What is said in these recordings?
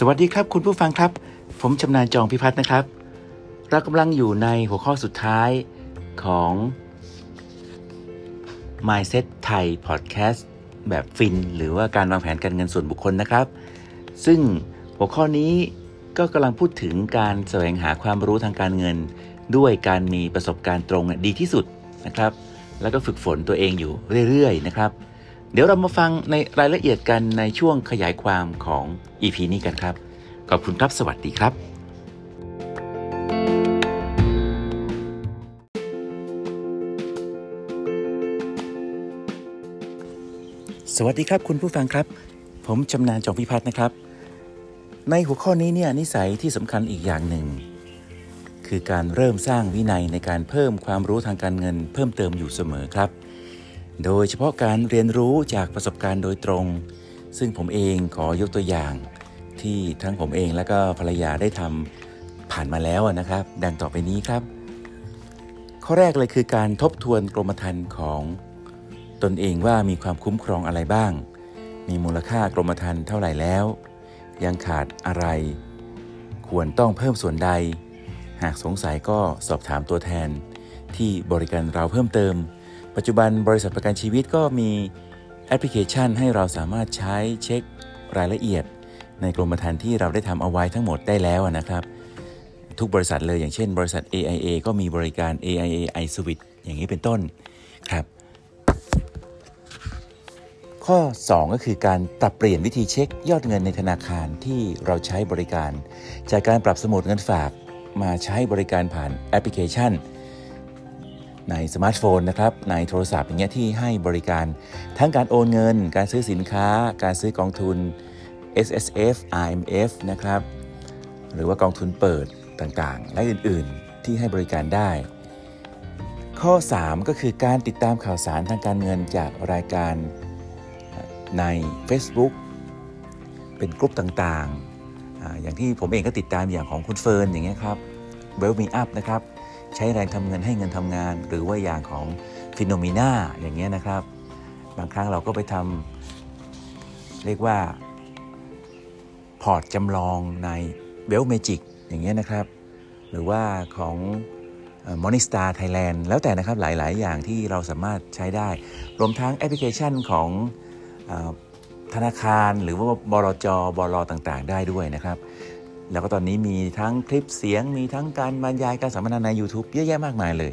สวัสดีครับคุณผู้ฟังครับ ผมชำนาญจองพิพัฒน์นะครับ เรากำลังอยู่ในหัวข้อสุดท้ายของ Mindset ไทย Podcast แบบฟิน หรือว่าการวางแผนการเงินส่วนบุคคลนะครับ ซึ่งหัวข้อนี้ก็กำลังพูดถึงการแสวงหาความรู้ทางการเงิน ด้วยการมีประสบการณ์ตรงดีที่สุดนะครับ แล้วก็ฝึกฝนตัวเองอยู่เรื่อยๆนะครับ เดี๋ยวเรามาฟังในรายละเอียดกันในช่วงขยายความของ EP นี้กันครับ ขอบคุณครับ สวัสดีครับ สวัสดีครับคุณผู้ฟังครับ ผมชำนาญจงพิพัฒน์นะครับ ในหัวข้อนี้เนี่ยนิสัยที่สำคัญอีกอย่างหนึ่ง คือการเริ่มสร้างวินัยในการเพิ่มความรู้ทางการเงิน เพิ่มเติมอยู่เสมอครับ โดยเฉพาะการเรียนรู้จากประสบการณ์โดยตรง ซึ่งผมเองขอยกตัวอย่าง ที่ทั้งผมเองและก็ภรรยาได้ทำผ่านมาแล้วนะครับ ดังต่อไปนี้ครับ ข้อแรกเลยคือการทบทวนกรมธรรม์ของตนเองว่ามีความคุ้มครองอะไรบ้าง มีมูลค่ากรมธรรม์เท่าไหร่แล้ว ยังขาดอะไร ควรต้องเพิ่มส่วนใด หากสงสัยก็สอบถามตัวแทน ที่บริการเราเพิ่มเติม ปัจจุบันบริษัทประกันชีวิตก็มีแอปพลิเคชัน ให้เราสามารถใช้เช็ครายละเอียด ในกรมธรรม์ที่เราได้ทำเอาไว้ทั้งหมดได้แล้วนะครับ ทุกบริษัทเลยอย่างเช่น บริษัท AIA ก็มีบริการ AIA iSuite อย่างนี้เป็นต้นครับ ข้อ 2 ก็คือการปรับเปลี่ยนวิธีเช็คยอดเงินในธนาคารที่เราใช้บริการ จากการปรับสมุดเงินฝากมาใช้บริการผ่านแอปพลิเคชัน ในสมาร์ทโฟนนะครับในโทรศัพท์อย่างเงี้ยที่ให้บริการ ทั้งการโอนเงิน การซื้อสินค้า การซื้อกองทุน S S F R M F นะครับหรือว่ากองทุนเปิดต่างๆ และอื่นๆที่ให้บริการได้ ข้อ 3 ก็คือการติดตามข่าวสารทางการเงินจากรายการใน Facebook เป็นกลุ่มต่างๆ อย่างที่ผมเองก็ติดตามอย่างของคุณเฟิร์นอย่างเงี้ยครับ Wealth Me Up นะครับ ใช้แรงทำเงินให้เงินทำงาน หรือว่าอย่างของ Finnomena อย่างเงี้ยนะครับ บางครั้งเราก็ไปทำเรียกว่าพอร์ตจำลองใน Wealth Magik อย่างเงี้ยนะครับ หรือว่าของ Morningstar Thailand แล้วแต่นะครับหลาย ๆ อย่างที่เราสามารถใช้ได้ รวมทั้งแอปพลิเคชันของอธนาคารหรือว่าบลจบลต่าง ๆ ได้ด้วยนะครับ แล้วก็ตอนนี้มีทั้งคลิปเสียง มีทั้งการบรรยายการสัมมนาใน YouTube เยอะแยะมากมายเลย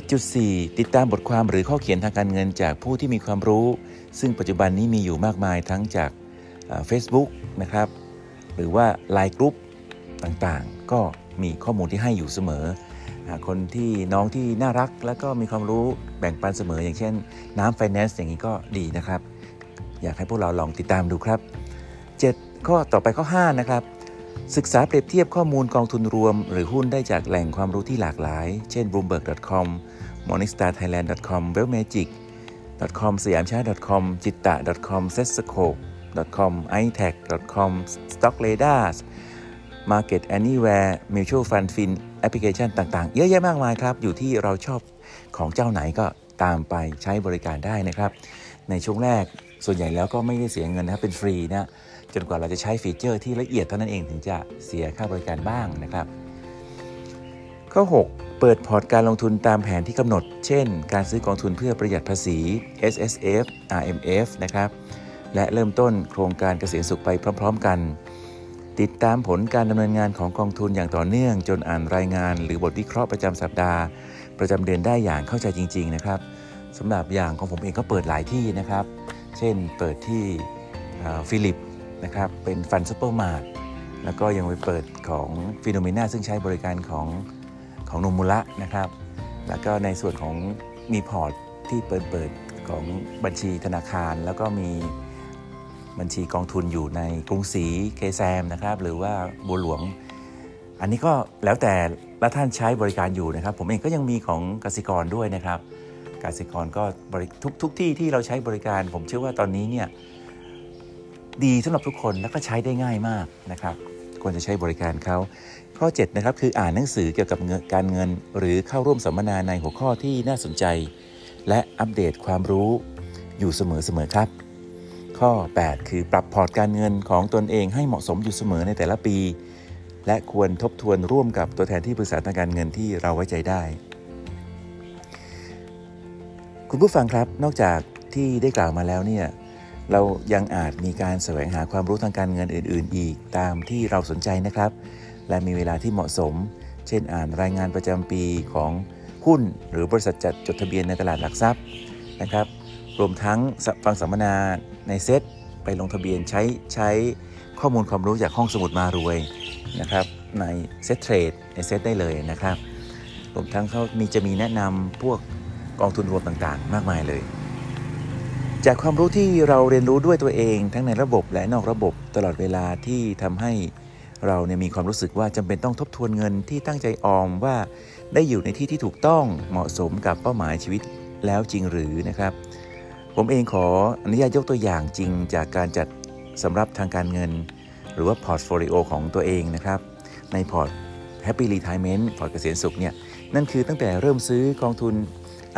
7.4 ติดตามบทความหรือข้อเขียนทางการเงินจากผู้ที่มีความรู้ ซึ่งปัจจุบันนี้มีอยู่มากมายทั้งจากเฟซบุ๊กนะครับ หรือว่า Line group ต่างๆ ก็มีข้อมูลที่ให้อยู่เสมอ คนที่น้องที่น่ารักแล้วก็มีความรู้แบ่งปันเสมอ อย่างเช่นน้ำไฟแนนซ์อย่างนี้ก็ดีนะครับ อยากให้พวกเราลองติดตามดูครับ 7 ข้อต่อไปข้อ 5 นะครับ ศึกษาเปรียบเทียบข้อมูลกองทุนรวม หรือหุ้นได้จากแหล่งความรู้ที่หลากหลาย เช่น bloomberg.com morningstarthailand.com wellmagic.com สยามช้า .com จิตตะ .com s e t s c o p .com itech.com stockradar Market Anywhere Mutual Fund Fin แอปพลิเคชันต่างๆ เยอะแยะมากมายครับ อยู่ที่เราชอบของเจ้าไหนก็ตามไปใช้บริการได้นะครับ ในช่วงแรกส่วนใหญ่แล้วก็ไม่ได้เสียเงินนะครับเป็นฟรีนะ จนกว่าเราจะใช้ feature ที่ละเอียดเท่านั้นเองถึงจะเสียค่าบริการบ้างนะครับ ข้อ 6 เปิดพอร์ตการลงทุนตามแผนที่กำหนด เช่น การซื้อกองทุนเพื่อประหยัดภาษี S S F R M F นะครับและเริ่มต้นโครงการเกษียณสุขไปพร้อม ๆ กัน ติดตามผลการดำเนินงานของกองทุนอย่างต่อเนื่อง จนอ่านรายงาน หรือบทวิเคราะห์ประจำสัปดาห์ ประจำเดือนได้อย่างเข้าใจจริง ๆ นะครับสำหรับอย่างของผมเองก็เปิดหลายที่นะครับ เช่นเปิดที่ Phillip นะครับเป็น Fund Supermart แล้วก็ยังไปเปิดของ Finnomena ซึ่งใช้บริการของของโนมูระนะครับ แล้วก็ในส่วนของมีพอร์ตที่เปิดเปิดของบัญชีธนาคาร แล้วก็มีบัญชีกองทุนอยู่ในกรุงศรี KSAM นะครับ หรือว่าบัวหลวง อันนี้ก็แล้วแต่ละท่านใช้บริการอยู่นะครับ ผมเองก็ยังมีของกสิกรด้วยนะครับกสิกรก็ทุกทุกที่ที่เราใช้บริการ ผมเชื่อว่าตอนนี้เนี่ย ดีสำหรับทุกคนแล้วก็ใช้ได้ง่ายมากนะครับควรจะใช้บริการเขาข้อ7นะครับคืออ่านหนังสือเกี่ยวกับการเงิน หรือเข้าร่วมสัมมนาในหัวข้อที่น่าสนใจ และอัปเดตความรู้อยู่เสมอๆครับ ข้อ 8 คือปรับพอร์ตการเงินของตนเองให้เหมาะสมอยู่เสมอในแต่ละปี และควรทบทวนร่วมกับตัวแทนที่ปรึกษาทางการเงินที่เราไว้ใจได้ คุณผู้ฟังครับนอกจากที่ได้กล่าวมาแล้วเนี่ย เรายังอาจมีการแสวงหาความรู้ทางการเงินอื่น ๆ อีกตามที่เราสนใจนะครับ และมีเวลาที่เหมาะสม เช่นอ่านรายงานประจำปีของหุ้น หรือบริษัทจัดจดทะเบียนในตลาดหลักทรัพย์นะครับ รวมทั้งฟังสัมมนาในเซตไปลงทะเบียนใช้ใช้ข้อมูลความรู้จากห้องสมุดมารวยนะครับในเซตเทรดในเซตได้เลยนะครับรวมทั้งเขามีจะมีแนะนำพวกกองทุนรวมต่างๆ มากมายเลย จากความรู้ที่เราเรียนรู้ด้วยตัวเองทั้งในระบบและนอกระบบตลอดเวลาที่ทำให้เราเนี่ยมีความรู้สึกว่าจำเป็นต้องทบทวนเงินที่ตั้งใจออมว่าได้อยู่ในที่ที่ถูกต้องเหมาะสมกับเป้าหมายชีวิตแล้วจริงหรือนะครับ ผมเองขออนุญาตยกตัวอย่างจริงจากการจัดสำรับทางการเงิน หรือว่าพอร์ตโฟลิโอของตัวเองนะครับ ในพอร์ต Happy Retirement พอร์ตเกษียณสุขเนี่ยนั่นคือตั้งแต่เริ่มซื้อกองทุน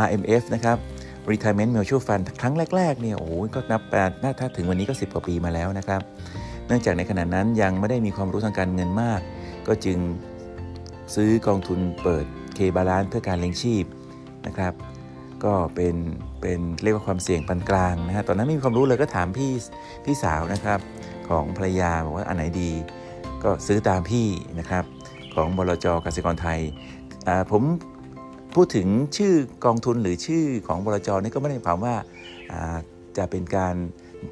RMF นะครับ Retirement Mutual Fund ครั้งแรกๆเนี่ยโอ้ยก็นับแปดน่าถ้าถึงวันนี้ก็ 10 กว่าปีมาแล้วนะครับ เนื่องจากในขณะนั้นยังไม่ได้มีความรู้ทางการเงินมาก ก็จึงซื้อกองทุนเปิดเคบาลานเพื่อการเลี้ยงชีพนะครับก็เป็นเป็นเรียกว่าความเสี่ยงปานกลางนะฮะตอนนั้นไม่มีความรู้เลยก็ถามพี่พี่สาวนะครับ ของภรรยาบอกว่าอันไหนดี ก็ซื้อตามพี่นะครับ ของบลจกสิกรไทยผม พูดถึงชื่อกองทุนหรือชื่อของบลจนี่ก็ไม่ได้หมายความว่าจะเป็นการ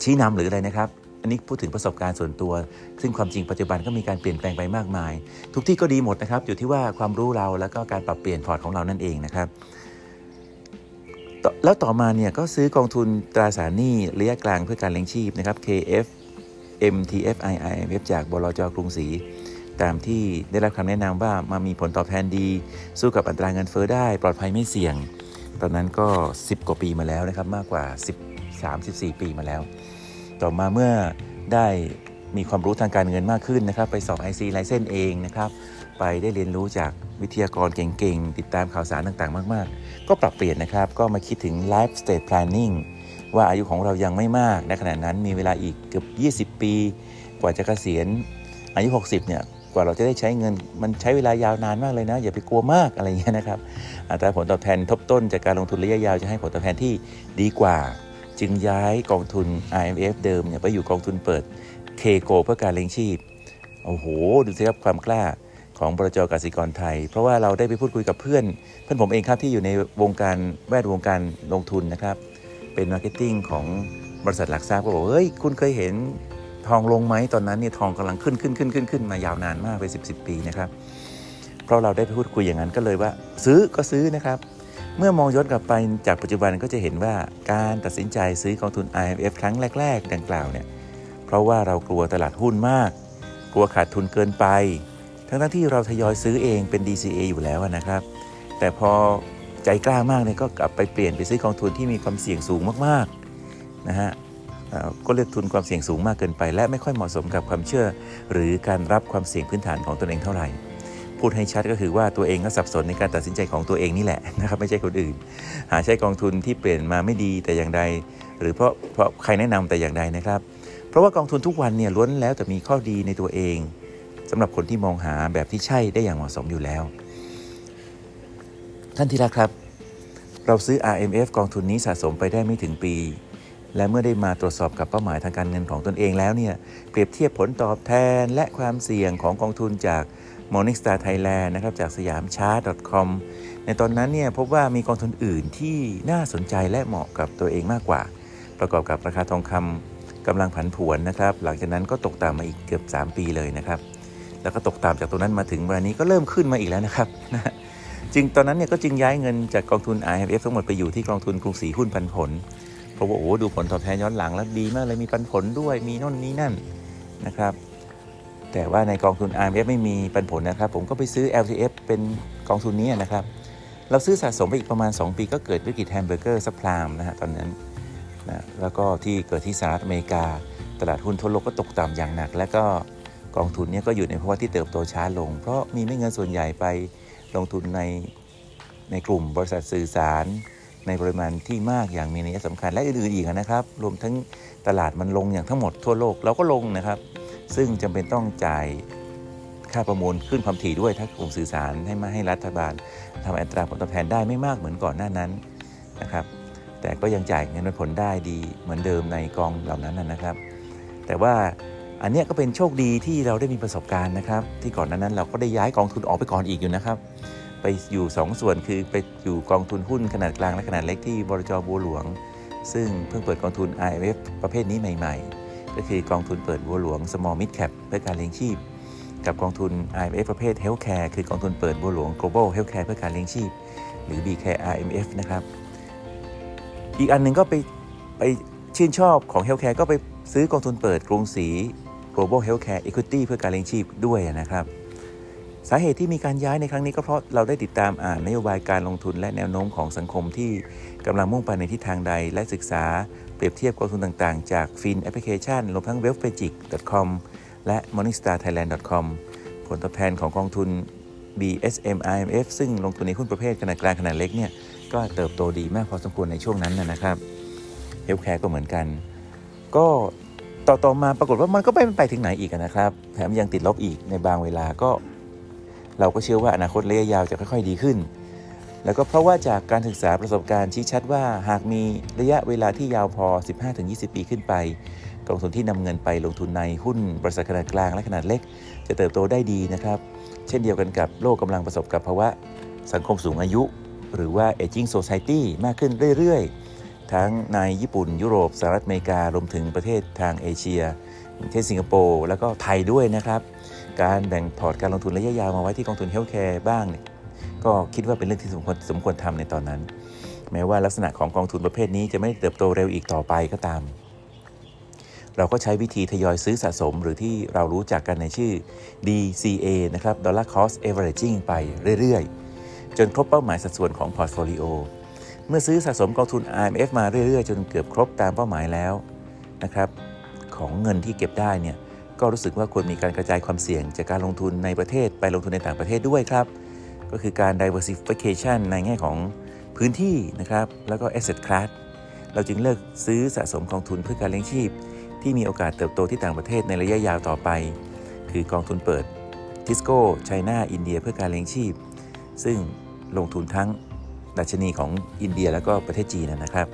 ชี้นำหรืออะไรนะครับ อันนี้พูดถึงประสบการณ์ส่วนตัว ซึ่งความจริงปัจจุบันก็มีการเปลี่ยนแปลงไปมากมาย ทุกที่ก็ดีหมดนะครับ อยู่ที่ว่าความรู้เราแล้วก็การปรับเปลี่ยนพอร์ตของเรานั่นเองนะครับ แล้วต่อมาเนี่ยก็ซื้อกองทุนตราสารหนี้ระยะกลางเพื่อการเลี้ยงชีพนะครับ KF MTFIIF จากบลจกรุงศรี ตามที่ได้รับคำแนะนำว่ามามีผลตอบแทนดี สู้กับอัตราเงินเฟอ้อได้ ปลอดภัยไม่เสี่ยง ตอนนั้นก็ 10 กว่าปีมาแล้วนะครับมากกว่า 13 14 ปีมาแล้ว ต่อมาเมื่อได้มีความรู้ทางการเงินมากขึ้นนะครับ ไปสอบ IC ไลเซนเองนะครับ ไปได้เรียนรู้จากวิทยากรเก่งๆ ติดตามข่าวสารต่างๆ มากๆ ก็ปรับเปลี่ยนนะครับ ก็มาคิดถึง life stage planning ว่าอายุของเรายังไม่มาก ในขณะนั้นมีเวลาอีกเกือบ 20 ปี กว่าจะเกษียณอายุ 60 เนี่ย ว่าเราจะได้ใช้เงินมันใช้เวลายาวนานมากเลยนะ อย่าไปกลัวมากอะไรเงี้ยนะครับอัตราผลตอบแทนทบต้นจากการลงทุนระยะยาวจะให้ผลตอบแทนที่ดีกว่า จึงย้ายกองทุน RMF เดิมเนี่ยไปอยู่กองทุนเปิดเคโกลด์เพื่อการเลี้ยงชีพโอ้โห ดูสิครับความกล้าของบลจกสิกรไทย เพราะว่าเราได้ไปพูดคุยกับเพื่อน เพื่อนผมเองครับที่อยู่ในวงการแวดวงการลงทุนนะครับ เป็น marketing ของบริษัทหลักทรัพย์ก็บอกเฮ้ยคุณเคยเห็น ทองลงไหมตอนนั้นเนี่ยทองกำลังขึ้นขึ้นขึ้นขึ้นขึ้นมายาวนานมากไป10บสิบปีนะครับเพราะเราได้พูดคุยอย่างนั้นก็เลยว่า ซื้อก็ซื้อนะครับ เมื่อมองย้อนกลับไปจากปัจจุบันก็จะเห็นว่าการตัดสินใจซื้อกองทุน IMF ครั้งแรก ๆ ดังกล่าวเนี่ยเพราะว่าเรากลัวตลาดหุ้นมาก กลัวขาดทุนเกินไป ทั้งที่เราทยอยซื้อเองเป็น DCA อยู่แล้วนะครับ แต่พอใจกล้ามากเนี่ยก็กลับไปเปลี่ยนไปซื้อกองทุนที่มีความเสี่ยงสูงมากๆนะฮะ ก็เลือกทุนความเสี่ยงสูงมากเกินไป และไม่ค่อยเหมาะสมกับความเชื่อ หรือการรับความเสี่ยงพื้นฐานของตนเองเท่าไหร่ พูดให้ชัดก็คือว่าตัวเองก็สับสนในการตัดสินใจของตัวเองนี่แหละนะครับไม่ใช่คนอื่น หาใช้กองทุนที่เปลี่ยนมาไม่ดีแต่อย่างใด หรือเพราะเพราะใครแนะนำแต่อย่างใดนะครับ เพราะว่ากองทุนทุกวันเนี่ยล้วนแล้วแต่มีข้อดีในตัวเองสำหรับคนที่มองหาแบบที่ใช่ได้อย่างเหมาะสมอยู่แล้ว ท่านที่รักครับ เราซื้อ RMF กองทุนนี้สะสมไปได้ไม่ถึงปี และเมื่อได้มาตรวจสอบกับเป้าหมายทางการเงินของตนเองแล้วเนี่ยเปรียบเทียบผลตอบแทนและความเสี่ยงของกองทุนจาก Morningstar Thailand นะครับจากสยามชาร์ต .com ในตอนนั้นเนี่ยพบว่ามีกองทุนอื่นที่น่าสนใจและเหมาะกับตัวเองมากกว่า ประกอบกับราคาทองคำกำลังผันผวนนะครับ หลังจากนั้นก็ตกต่ำมาอีกเกือบ 3 ปีเลยนะครับแล้วก็ตกต่ำจากตรงนั้นมาถึงวันนี้ก็เริ่มขึ้นมาอีกแล้วนะครับจึงตอนนั้นเนี่ยก็จึงย้ายเงินจากกองทุน RMF ทั้งหมดไปอยู่ที่กองทุนกรุงศรีหุ้นปันผล เพราะว่าโอ้ดูผลตอบแทนย้อนหลังแล้วดีมากเลยมีปันผลด้วยมีนู่นนี่นั่นนะครับ แต่ว่าในกองทุน RMF ไม่มีปันผลนะครับ ผมก็ไปซื้อ LTF เป็นกองทุนนี้นะครับ เราซื้อสะสมไปอีกประมาณ 2 ปีก็เกิดวิกฤตแฮมเบอร์เกอร์ subprime นะฮะตอนนั้นนะแล้วก็ที่เกิดที่สหรัฐอเมริกา ตลาดหุ้นทั่วโลกก็ตกต่ำอย่างหนัก และก็กองทุนนี้ก็อยู่ในภาวะที่เติบโตช้าลง เพราะมีไม่เงินส่วนใหญ่ไปลงทุนในในกลุ่มบริษัทสื่อสาร ในปริมาณที่มากอย่างมีนัยสำคัญและอื่นๆอีกนะครับ รวมทั้งตลาดมันลงอย่างทั้งหมดทั่วโลกเราก็ลงนะครับ ซึ่งจำเป็นต้องจ่ายค่าประมูลขึ้นความถี่ด้วยถ้ากลุ่มสื่อสารให้มาให้รัฐบาลทำอัตราผลตอบแทนได้ไม่มากเหมือนก่อนหน้านั้นนะครับ แต่ก็ยังจ่ายเงินผลได้ดีเหมือนเดิมในกองเหล่านั้นนะครับ แต่ว่าอันนี้ก็เป็นโชคดีที่เราได้มีประสบการณ์นะครับ ที่ก่อนนั้นเราก็ได้ย้ายกองทุนออกไปก่อนอีกอยู่นะครับ ไปอยู่ 2 ส่วนคือไปอยู่กองทุนหุ้นขนาดกลางและขนาดเล็กที่บรจบัวหลวง ซึ่งเพิ่งเปิดกองทุน IMF ประเภทนี้ใหม่ ๆ ก็คือกองทุนเปิดบัวหลวง Small Mid Cap เพื่อการเลี้ยงชีพ กับกองทุน IMF ประเภท Healthcare คือกองทุนเปิดบัวหลวง Global Healthcare เพื่อการเลี้ยงชีพ หรือ BCare RMF นะครับ อีกอันหนึ่งก็ไปไปชื่นชอบของ Healthcare ก็ไปซื้อกองทุนเปิดกรุงศรี Global Healthcare Equity เพื่อการเลี้ยงชีพด้วยนะครับ สาเหตุที่มีการย้ายในครั้งนี้ก็เพราะเราได้ติดตามอ่านนโยบายการลงทุนและแนวโน้มของสังคมที่กำลังมุ่งไปในทิศทางใด และศึกษาเปรียบเทียบกองทุนต่างๆ จากฟินแอปพลิเคชันรวมทั้ง wealthmagic.com และ morningstarthailand.com ผลตอบแทนของกองทุน BSM RMF ซึ่งลงทุนในหุ้นประเภทขนาดกลางขนาดเล็กเนี่ยก็เติบโตดีมากพอสมควรในช่วงนั้นนะครับ Healthcare ก็เหมือนกัน ก็ต่อต่อมาปรากฏว่ามันก็ไม่ไปถึงไหนอีกนะครับ แถมยังติดลบอีกในบางเวลาก็ เราก็เชื่อว่าอนาคตระยะยาวจะค่อย ๆ ดีขึ้น แล้วก็เพราะว่าจากการศึกษาประสบการณ์ชี้ชัดว่า หากมีระยะเวลาที่ยาวพอ 15-20 ปีขึ้นไปกองทุนที่นำเงินไปลงทุนในหุ้นบริษัทขนาดกลางและขนาดเล็ก จะเติบโตได้ดีนะครับ เช่นเดียวกันกับโลกกำลังประสบกับภาวะสังคมสูงอายุ หรือว่า aging society มากขึ้นเรื่อยๆ ทั้งในญี่ปุ่นยุโรปสหรัฐอเมริการวมถึงประเทศทางเอเชียเช่นสิงคโปร์แล้วก็ไทยด้วยนะครับ การแบ่งพอร์ตการลงทุนระยะยาวมาไว้ที่กองทุน Healthcare บ้าง ก็คิดว่าเป็นเรื่องที่สมควรสมควรทำในตอนนั้น แม้ว่าลักษณะของกองทุนประเภทนี้จะไม่เติบโตเร็วอีกต่อไปก็ตาม เราก็ใช้วิธีทยอยซื้อสะสมหรือที่เรารู้จักกันในชื่อ DCA นะครับ Dollar Cost Averaging ไปเรื่อยๆ จนครบเป้าหมายสัดส่วนของพอร์ตโฟลิโอ เมื่อซื้อสะสมกองทุน RMF มาเรื่อยๆ จนเกือบครบตามเป้าหมายแล้วนะครับของเงินที่เก็บได้เนี่ยก็รู้สึกว่าควรมีการกระจายความเสี่ยงจากการลงทุนในประเทศไปลงทุนในต่างประเทศด้วยครับ ก็คือการ diversification ในแง่ของพื้นที่นะครับแล้วก็ asset class เราจึงเลือกซื้อสะสมกองทุนเพื่อการเลี้ยงชีพ ที่มีโอกาสเติบโตที่ต่างประเทศในระยะยาวต่อไป คือกองทุนเปิดทิสโก้ไชน่าอินเดียเพื่อการเลี้ยงชีพ ซึ่งลงทุนทั้ง ดัชนีของอินเดียแล้วก็ประเทศจีนนะครับ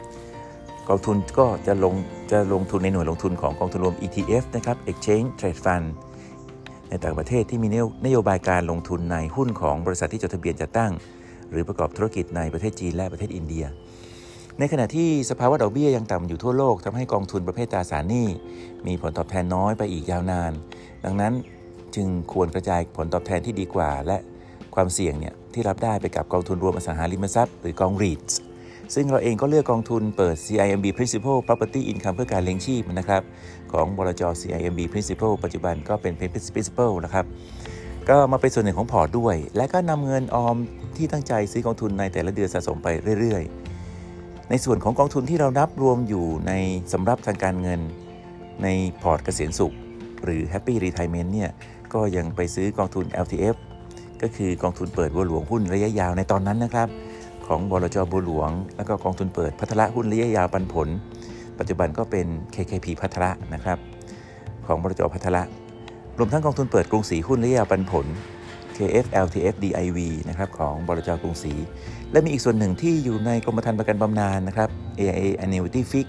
กองทุนก็จะลงจะลงทุนในหน่วยลงทุนของกองทุนรวม ETF นะครับ Exchange Trade Fund ในต่างประเทศที่มีนโยบายการลงทุนในหุ้นของบริษัทที่จดทะเบียนจัดตั้ง หรือประกอบธุรกิจในประเทศจีนและประเทศอินเดีย ในขณะที่สภาวะดอกเบี้ยยังต่ำอยู่ทั่วโลกทำให้กองทุนประเภทตราสารหนี้มีผลตอบแทนน้อยไปอีกยาวนาน ดังนั้นจึงควรกระจายผลตอบแทนที่ดีกว่า และความเสี่ยงเนี่ย ที่รับได้ไปกับกองทุนรวมอสังหาริมทรัพย์หรือกอง REITs ซึ่งเราเองก็เลือกกองทุนเปิด CIMB Principal Property Income เพื่อการเลี้ยงชีพนะครับ ของบลจ CIMB Principal ปัจจุบันก็เป็น Principal นะครับก็มาเป็นส่วนหนึ่งของพอร์ตด้วย และก็นำเงินออมที่ตั้งใจซื้อกองทุนในแต่ละเดือนสะสมไปเรื่อย ๆ ในส่วนของกองทุนที่เรานับรวมอยู่ในสำรับทางการเงินในพอร์ตเกษียณสุข หรือ Happy Retirement เนี่ยก็ยังไปซื้อกองทุน LTF ก็คือกองทุนเปิดบัวหลวงหุ้นระยะยาวในตอนนั้นนะครับ ของบลจบัวหลวง แล้วก็กองทุนเปิดพัฒระหุ้นระยะยาวปันผล ปัจจุบันก็เป็น KKP พัฒระนะครับ ของบลจพัฒระรวมทั้งกองทุนเปิดกรุงศรีหุ้นระยะยาวปันผล KF LTF DIV นะครับของบลจกรุงศรีและมีอีกส่วนหนึ่งที่อยู่ในกรมธรรม์ประกันบำนาญนะครับ AIA Annuity Fix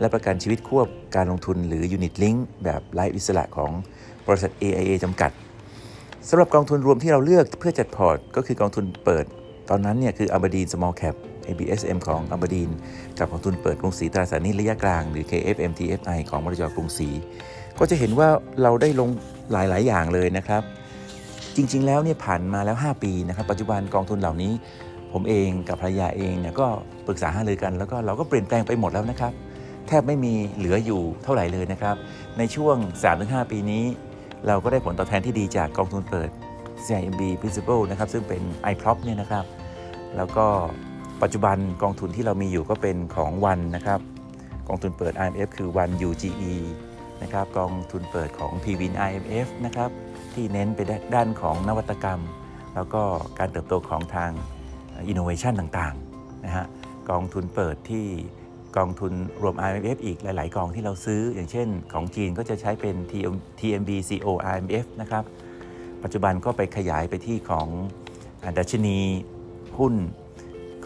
และประกันชีวิตควบการลงทุนหรือ Unit Link แบบไร้อิสระของบริษัท AIA จำกัด สำหรับกองทุนรวมที่เราเลือกเพื่อจัดพอร์ต ก็คือกองทุนเปิด ตอนนั้นเนี่ยคืออัลบดีน small cap ABSM ของอัลบดีนกับกองทุนเปิดกรุงศรีตราสารหนี้ระยะกลาง หรือ KFM TFI ของบริจกรุงศรีก็จะเห็นว่าเราได้ลงหลาย ๆ อย่างเลยนะครับ จริง ๆ แล้วเนี่ยผ่านมาแล้ว 5 ปีนะครับ ปัจจุบันกองทุนเหล่านี้ ผมเองกับภรรยาเองเนี่ยก็ปรึกษาหารือกัน แล้วก็เราก็เปลี่ยนแปลงไปหมดแล้วนะครับ แทบไม่มีเหลืออยู่เท่าไหร่เลยนะครับ ในช่วง 3-5 ปีนี้ เราก็ได้ผลตอบแทนที่ดีจากกองทุนเปิด CIMB Principal นะครับซึ่งเป็น iProp เนี่ยนะครับ แล้วก็ปัจจุบันกองทุนที่เรามีอยู่ก็เป็นของวันนะครับ กองทุนเปิด IMF คือวัน UGE นะครับกองทุนเปิดของ PWIN IMF นะครับที่เน้นไปด้านของนวัตกรรม แล้วก็การเติบโตของทาง innovation ต่างๆนะฮะกองทุนเปิดที่ กองทุนรวม IMF อีกหลาย ๆ กองที่เราซื้อ อย่างเช่น ของจีนก็จะใช้เป็น TMB CO IMF นะครับ ปัจจุบันก็ไปขยายไปที่ของดัชนีหุ้น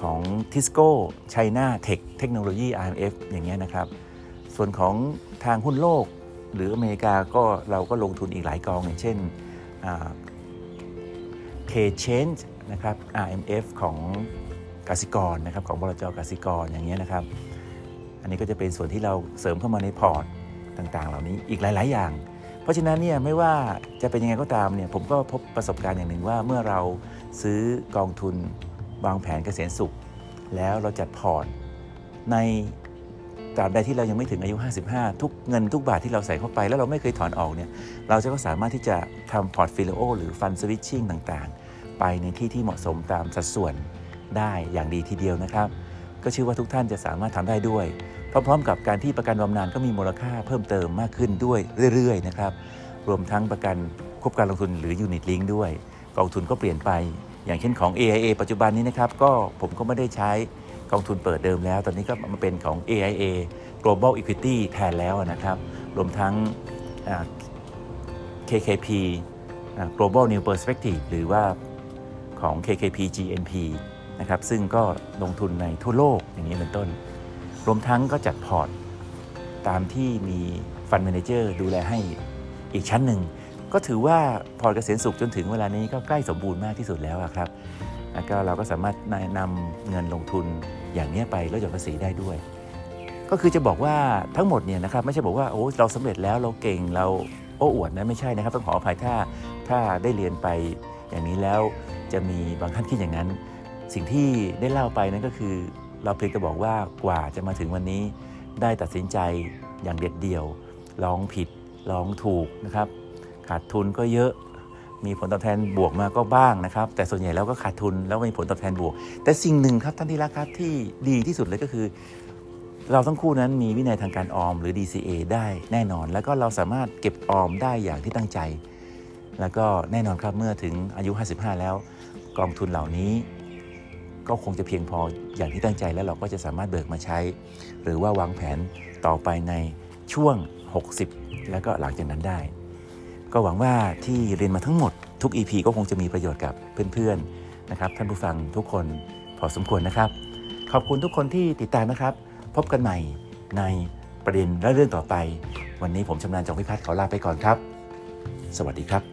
ของทิสโก้ไชน่าเทคเทคโนโลยี IMF อย่างเงี้ยนะครับ ส่วนของทางหุ้นโลกหรืออเมริกาก็เราก็ลงทุนอีกหลายกองอย่างเช่น K-Change นะครับ RMF ของกสิกรนะครับของบลจกสิกรอย่างเงี้ยนะครับ อันนี้ก็จะเป็นส่วนที่เราเสริมเข้ามาในพอร์ตต่างๆ เหล่านี้อีกหลาย ๆ อย่าง เพราะฉะนั้นเนี่ยไม่ว่าจะเป็นยังไงก็ตามเนี่ยผมก็พบประสบการณ์อย่างหนึ่งว่าเมื่อเราซื้อกองทุนวางแผนเกษียณสุข แล้วเราจัดพอร์ตในตราบใดที่เรายังไม่ถึงอายุ 55 ทุกเงินทุกบาทที่เราใส่เข้าไป แล้วเราไม่เคยถอนออกเนี่ยเราจะก็สามารถที่จะทำพอร์ตโฟลิโอหรือ fund switching ต่างๆ ไปในที่ที่เหมาะสมตามสัดส่วนได้อย่างดีทีเดียวนะครับ ก็เชื่อว่าทุกท่านจะสามารถทำได้ด้วย พร้อมๆ กับการที่ประกันบำนาญก็มีมูลค่าเพิ่มเติมมากขึ้นด้วยเรื่อยๆนะครับรวมทั้งประกันควบการลงทุนหรือ Unit Link ด้วย กองทุนก็เปลี่ยนไป อย่างเช่นของ AIA ปัจจุบันนี้นะครับก็ผมก็ไม่ได้ใช้กองทุนเปิดเดิมแล้ว ตอนนี้ก็มาเป็นของ AIA Global Equity แทนแล้วนะครับ รวมทั้ง KKP Global New Perspective หรือว่าของ KKP GNP นะครับซึ่งก็ลงทุนในทั่วโลกอย่างนี้เป็นต้น รวมทั้งก็จัดพอร์ต ตามที่มี fund manager ดูแลให้อีกชั้นหนึ่ง ก็ถือว่าพอร์ตเกษียณสุขจนถึงเวลานี้ก็ใกล้สมบูรณ์มากที่สุดแล้วครับแล้วก็เราก็สามารถนำเงินลงทุนอย่างนี้ไปลดหย่อนภาษีได้ด้วย ก็คือจะบอกว่าทั้งหมดเนี่ยนะครับไม่ใช่บอกว่าโอ้เราสำเร็จแล้วเราเก่งเราโอ้อวดนะไม่ใช่นะครับ ต้องขออภัยถ้าถ้าได้เรียนไปอย่างนี้แล้วจะมีบางท่านคิดอย่างนั้น สิ่งที่ได้เล่าไปนั่นก็คือ เราเพียงจะบอกว่ากว่าจะมาถึงวันนี้ ได้ตัดสินใจอย่างเด็ดเดี่ยวลองผิดลองถูกนะครับ ขาดทุนก็เยอะมีผลตอบแทนบวกมาก็บ้างนะครับ แต่ส่วนใหญ่แล้วก็ขาดทุนแล้วมีผลตอบแทนบวก แต่สิ่งหนึ่งครับท่านที่รักครับที่ดีที่สุดเลยก็คือ เราทั้งคู่นั้นมีวินัยทางการออมหรือ DCA ได้แน่นอน แล้วก็เราสามารถเก็บออมได้อย่างที่ตั้งใจ แล้วก็แน่นอนครับเมื่อถึงอายุ 55 แล้ว กองทุนเหล่านี้ ก็คงจะเพียงพออย่างที่ตั้งใจแล้วเราก็จะสามารถเบิกมาใช้ หรือว่าวางแผนต่อไปในช่วง 60 แล้วก็หลังจากนั้นได้ ก็หวังว่าที่เรียนมาทั้งหมดทุก EP ก็คงจะมีประโยชน์กับเพื่อนๆนะครับท่านผู้ฟังทุกคนพอสมควรนะครับ ขอบคุณทุกคนที่ติดตามนะครับ พบกันใหม่ในประเด็นและเรื่องต่อไป วันนี้ผมชำนาญจงพิพัฒน์ขอลาไปก่อนครับ สวัสดีครับ